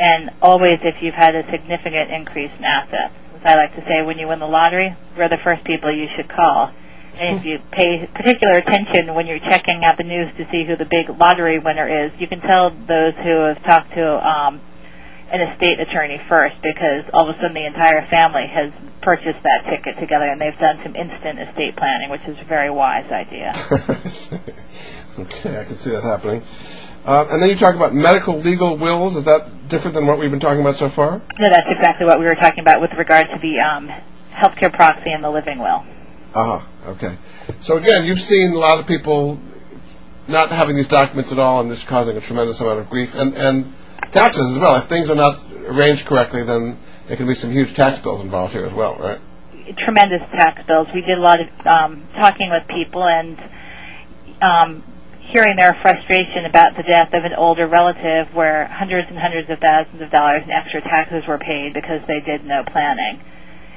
and always if you've had a significant increase in assets. As I like to say, when you win the lottery, we're the first people you should call. And if you pay particular attention when you're checking out the news to see who the big lottery winner is, you can tell those who have talked to um, an estate attorney first because all of a sudden the entire family has purchased that ticket together and they've done some instant estate planning, which is a very wise idea. okay, I can see that happening. Uh, and then you talk about medical legal wills. Is that different than what we've been talking about so far? No, that's exactly what we were talking about with regard to the um, healthcare proxy and the living will. Uh huh. Okay. So again, you've seen a lot of people not having these documents at all, and this causing a tremendous amount of grief and and taxes as well. If things are not arranged correctly, then there can be some huge tax bills involved here as well, right? Tremendous tax bills. We did a lot of um, talking with people and um, hearing their frustration about the death of an older relative where hundreds and hundreds of thousands of dollars in extra taxes were paid because they did no planning.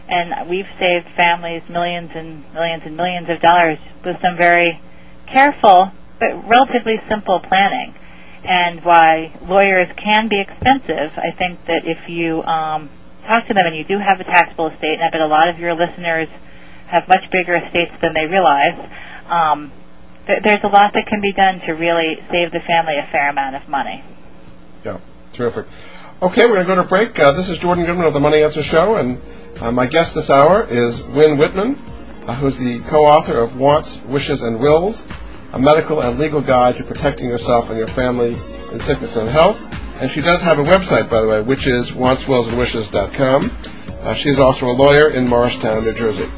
And we've saved families millions and millions and millions of dollars with some very careful but relatively simple planning. And why lawyers can be expensive, I think that if you um, talk to them and you do have a taxable estate, and I bet a lot of your listeners have much bigger estates than they realize, um, th- there's a lot that can be done to really save the family a fair amount of money. Yeah, terrific. Okay, we're going to go to break. Uh, this is Jordan Goodman of the Money Answer Show, and uh, my guest this hour is Wynne Whitman, uh, who's the co-author of Wants, Wishes, and Wills, a medical and legal guide to protecting yourself and your family in sickness and health. And she does have a website, by the way, which is wantswillsandwishes.com. Uh, she is also a lawyer in Morristown, New Jersey.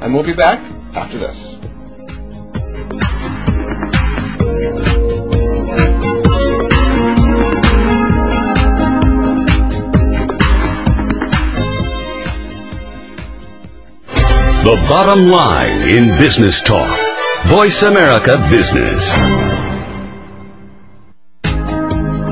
And we'll be back after this. The bottom line in business talk. Voice America Business.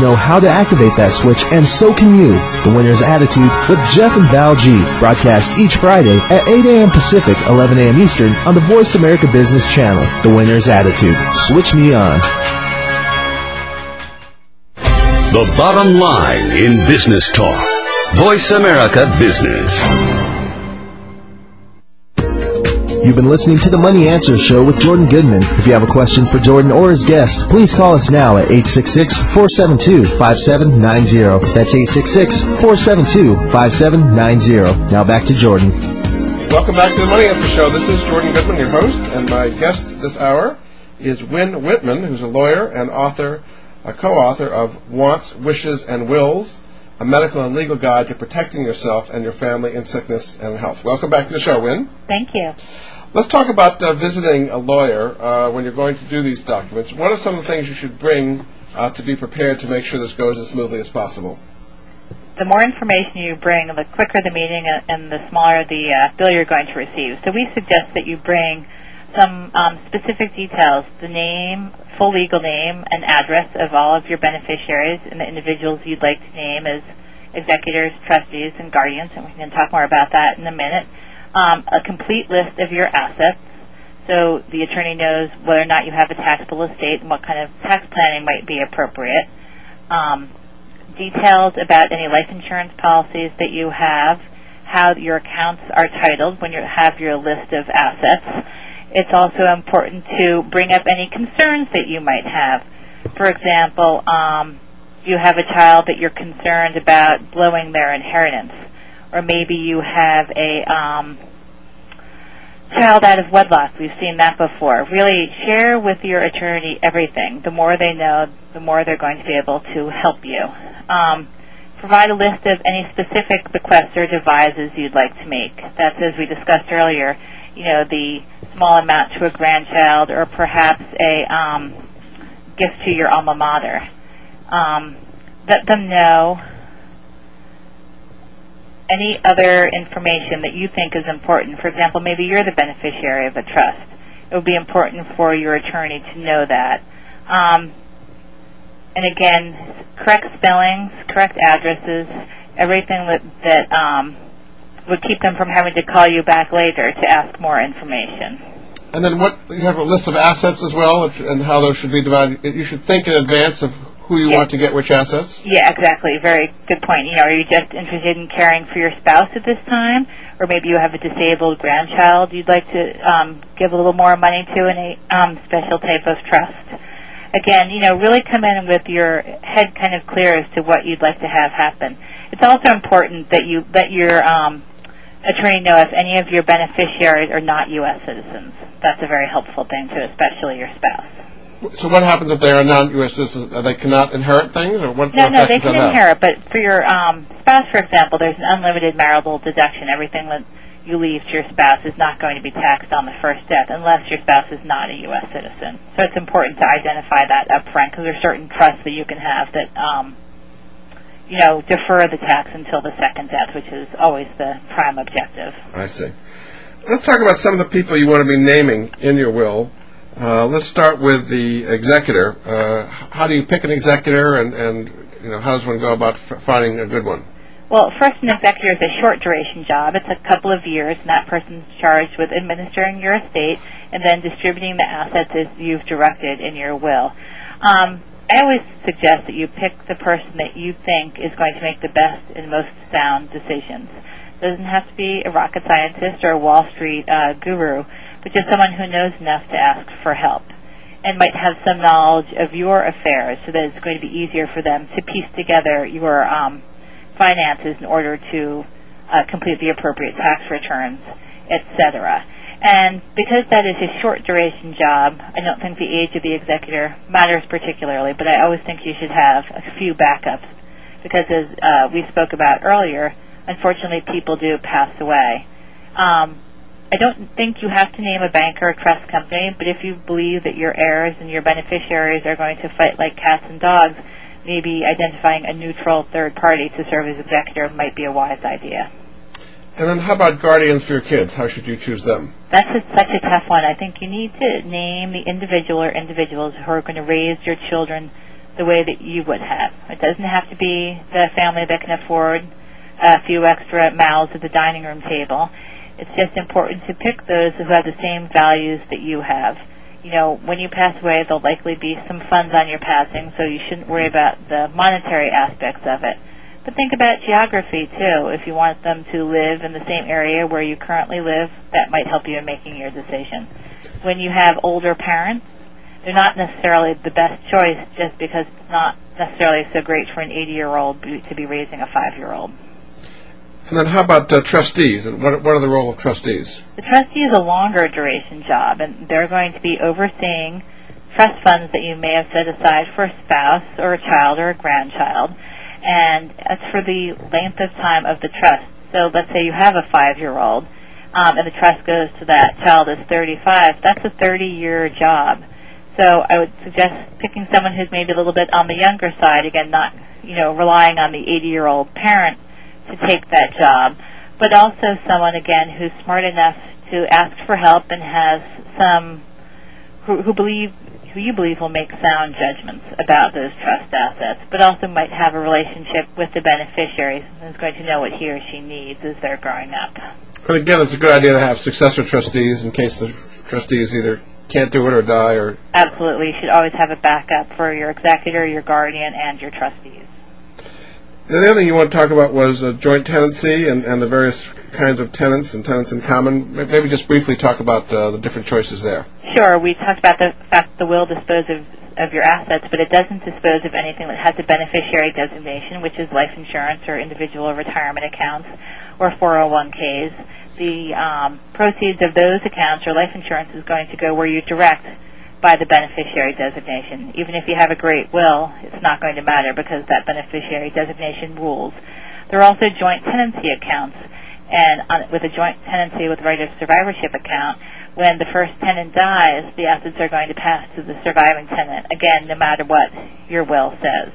know how to activate that switch, and so can you. The Winner's Attitude with Jeff and Val G. Broadcast each Friday at 8 a.m. Pacific, 11 a.m. Eastern on the Voice America Business Channel. The Winner's Attitude. Switch me on. The bottom line in business talk. Voice America Business. You've been listening to the Money Answer Show with Jordan Goodman. If you have a question for Jordan or his guest, please call us now at 866-472-5790. That's 866-472-5790. Now back to Jordan. Welcome back to the Money Answer Show. This is Jordan Goodman, your host, and my guest this hour is Wynne Whitman, who's a lawyer and author, a co-author of Wants, Wishes, and Wills, a medical and legal guide to protecting yourself and your family in sickness and health. Welcome back to the show, Wynne. Thank you. Let's talk about uh, visiting a lawyer uh, when you're going to do these documents. What are some of the things you should bring uh, to be prepared to make sure this goes as smoothly as possible? The more information you bring, the quicker the meeting and the smaller the uh, bill you're going to receive. So we suggest that you bring some um, specific details, the name, full legal name and address of all of your beneficiaries and the individuals you'd like to name as executors, trustees, and guardians, and we can talk more about that in a minute um, a complete list of your assets so the attorney knows whether or not you have a taxable estate and what kind of tax planning might be appropriate. Um, details about any life insurance policies that you have, how your accounts are titled when you have your list of assets. It's also important to bring up any concerns that you might have. For example, um, you have a child that you're concerned about blowing their inheritance or maybe you have a um, child out of wedlock. We've seen that before. Really share with your attorney everything. The more they know, the more they're going to be able to help you. Um, provide a list of any specific bequests or devises you'd like to make. That's as we discussed earlier, you know, the small amount to a grandchild or perhaps a um, gift to your alma mater. Um, let them know any other information that you think is important. For example, maybe you're the beneficiary of a trust. It would be important for your attorney to know that. Um, and again, correct spellings, correct addresses, everything that, that um, would keep them from having to call you back later to ask more information. And then what you have a list of assets as well, and how those should be divided. You should think in advance of who you Yeah. want to get which assets. Yeah, exactly. Very good point. You know, are you just interested in caring for your spouse at this time, or maybe you have a disabled grandchild you'd like to um, give a little more money to in a um, special type of trust? Again, you know, really come in with your head kind of clear as to what you'd like to have happen. It's also important that you let your um, attorney know if any of your beneficiaries are not U.S. citizens. That's a very helpful thing too, especially your spouse. So what happens if they are non-U.S. citizens? They cannot inherit things, or what? No, what no, they can inherit, but for your um, spouse, for example, there's an unlimited marital deduction. Everything that you leave to your spouse is not going to be taxed on the first death unless your spouse is not a U.S. citizen. So it's important to identify that up front because there are certain trusts that you can have that, um, you know, defer the tax until the second death, which is always the prime objective. I see. Let's talk about some of the people you want to be naming in your will. Uh, let's start with the executor. Uh, how do you pick an executor, and, how does one go about finding a good one? Well, first, an executor is a short duration job. It's a couple of years, and that person's charged with administering your estate and then distributing the assets as you've directed in your will. Um, I always suggest that you pick the person that you think is going to make the best and most sound decisions. It doesn't have to be a rocket scientist or a Wall Street uh, guru, but just someone who knows enough to ask for help and might have some knowledge of your affairs so that it's going to be easier for them to piece together your um, finances in order to uh, complete the appropriate tax returns, etc. And because that is a short duration job, I don't think the age of the executor matters particularly, but I always think you should have a few backups because as uh, we spoke about earlier, unfortunately people do pass away. Um, I don't think you have to name a banker or a trust company, but if you believe that your heirs and your beneficiaries are going to fight like cats and dogs, maybe identifying a neutral third party to serve as executor might be a wise idea. And then how about guardians for your kids? How should you choose them? That's a, such a tough one. I think you need to name the individual or individuals who are going to raise your children the way that you would have. It doesn't have to be the family that can afford a few extra mouths at the dining room table. It's just important to pick those who have the same values that you have. You know, when you pass away, there'll likely be some funds on your passing, so you shouldn't worry about the monetary aspects of it. But think about geography too. If you want them to live in the same area where you currently live, that might help you in making your decision. When you have older parents, they're not necessarily the best choice just because it's not necessarily so great for an 80 year old to be raising a 5 year old. And then how about uh, trustees? And what, what are the role of trustees? The trustee is a longer duration job, and they're going to be overseeing trust funds that you may have set aside for a spouse or a child or a grandchild. And that's for the length of time of the trust. So let's say you have a five-year-old, um, and the trust goes to that child is 35. That's a 30-year job. So I would suggest picking someone who's maybe a little bit on the younger side. Again, not you know relying on the 80-year-old parent to take that job, but also someone again who's smart enough to ask for help and has some who, who believe who you believe will make sound judgments about those trust assets, but also might have a relationship with the beneficiaries and is going to know what he or she needs as they're growing up. And again, it's a good idea to have successor trustees in case the trustees either can't do it or die or Absolutely, you should always have a backup for your executor, your guardian, and your trustees. The other thing you want to talk about was uh, joint tenancy and, and the various kinds of tenants and tenants in common. Maybe just briefly talk about uh, the different choices there. Sure, we talked about the fact the will disposes of your assets, but it doesn't dispose of anything that has a beneficiary designation, which is life insurance or individual retirement accounts or 401ks. The um, proceeds of those accounts or life insurance is going to go where you direct by the beneficiary designation. Even if you have a great will, it's not going to matter because that beneficiary designation rules. There are also joint tenancy accounts, and on, with a joint tenancy with right of survivorship account, when the first tenant dies, the assets are going to pass to the surviving tenant, again, no matter what your will says.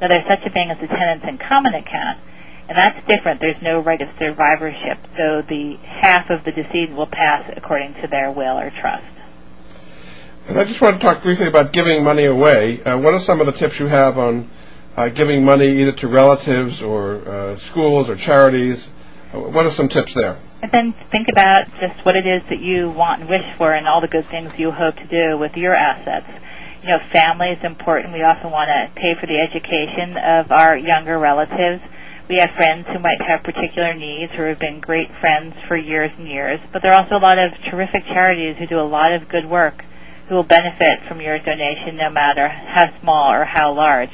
Now, there's such a thing as a tenants in common account, and that's different. There's no right of survivorship, so the half of the decedent will pass according to their will or trust. And I just want to talk briefly about giving money away. Uh, what are some of the tips you have on uh, giving money either to relatives or uh, schools or charities? Uh, what are some tips there? And then think about just what it is that you want and wish for and all the good things you hope to do with your assets. You know, family is important. We often want to pay for the education of our younger relatives. We have friends who might have particular needs who have been great friends for years and years, but there are also a lot of terrific charities who do a lot of good work who will benefit from your donation no matter how small or how large.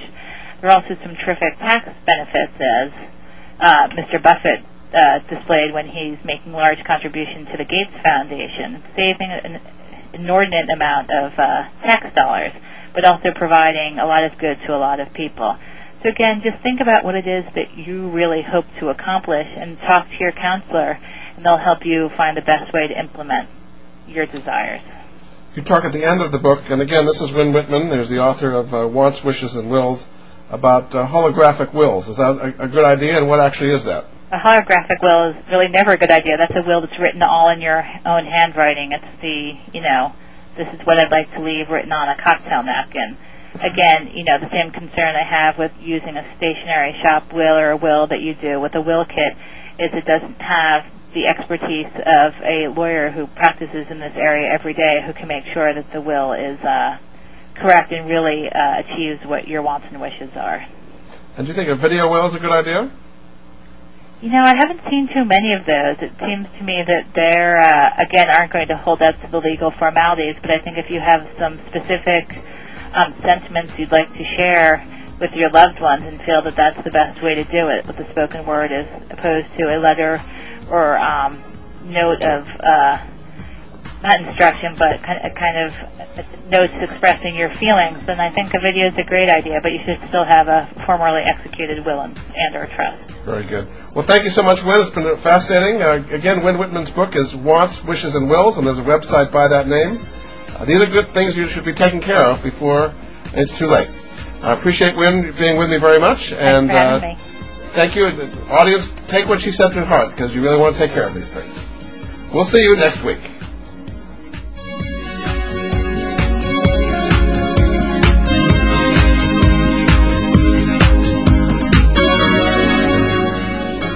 There are also some terrific tax benefits as uh, Mr. Buffett uh, displayed when he's making large contributions to the Gates Foundation, saving an inordinate amount of uh, tax dollars, but also providing a lot of good to a lot of people. So again, just think about what it is that you really hope to accomplish and talk to your counselor, and they'll help you find the best way to implement your desires. You talk at the end of the book, and again, this is Wynne Whitman. There's the author of uh, Wants, Wishes, and Wills about uh, holographic wills. Is that a, a good idea, and what actually is that? A holographic will is really never a good idea. That's a will that's written all in your own handwriting. It's the, you know, this is what I'd like to leave written on a cocktail napkin. Again, you know, the same concern I have with using a stationery shop will or a will that you do with a will kit is it doesn't have the expertise of a lawyer who practices in this area every day who can make sure that the will is uh, correct and really uh, achieves what your wants and wishes are. And do you think a video will is a good idea? You know, I haven't seen too many of those. It seems to me that they're, uh, again, aren't going to hold up to the legal formalities, but I think if you have some specific um, sentiments you'd like to share with your loved ones and feel that that's the best way to do it with the spoken word as opposed to a letter or um, note of uh, not instruction, but kind of, kind of notes expressing your feelings, then I think a video is a great idea. But you should still have a formally executed will and, and or trust. Very good. Well, thank you so much, Wynne. It's been fascinating. Uh, again, Wynne Whitman's book is Wants, Wishes, and Wills, and there's a website by that name. Uh, these are good things you should be taking care of before it's too late. I appreciate Wynne being with me very much, and uh, thank you, audience. Take what she said to heart because you really want to take care of these things. We'll see you next week.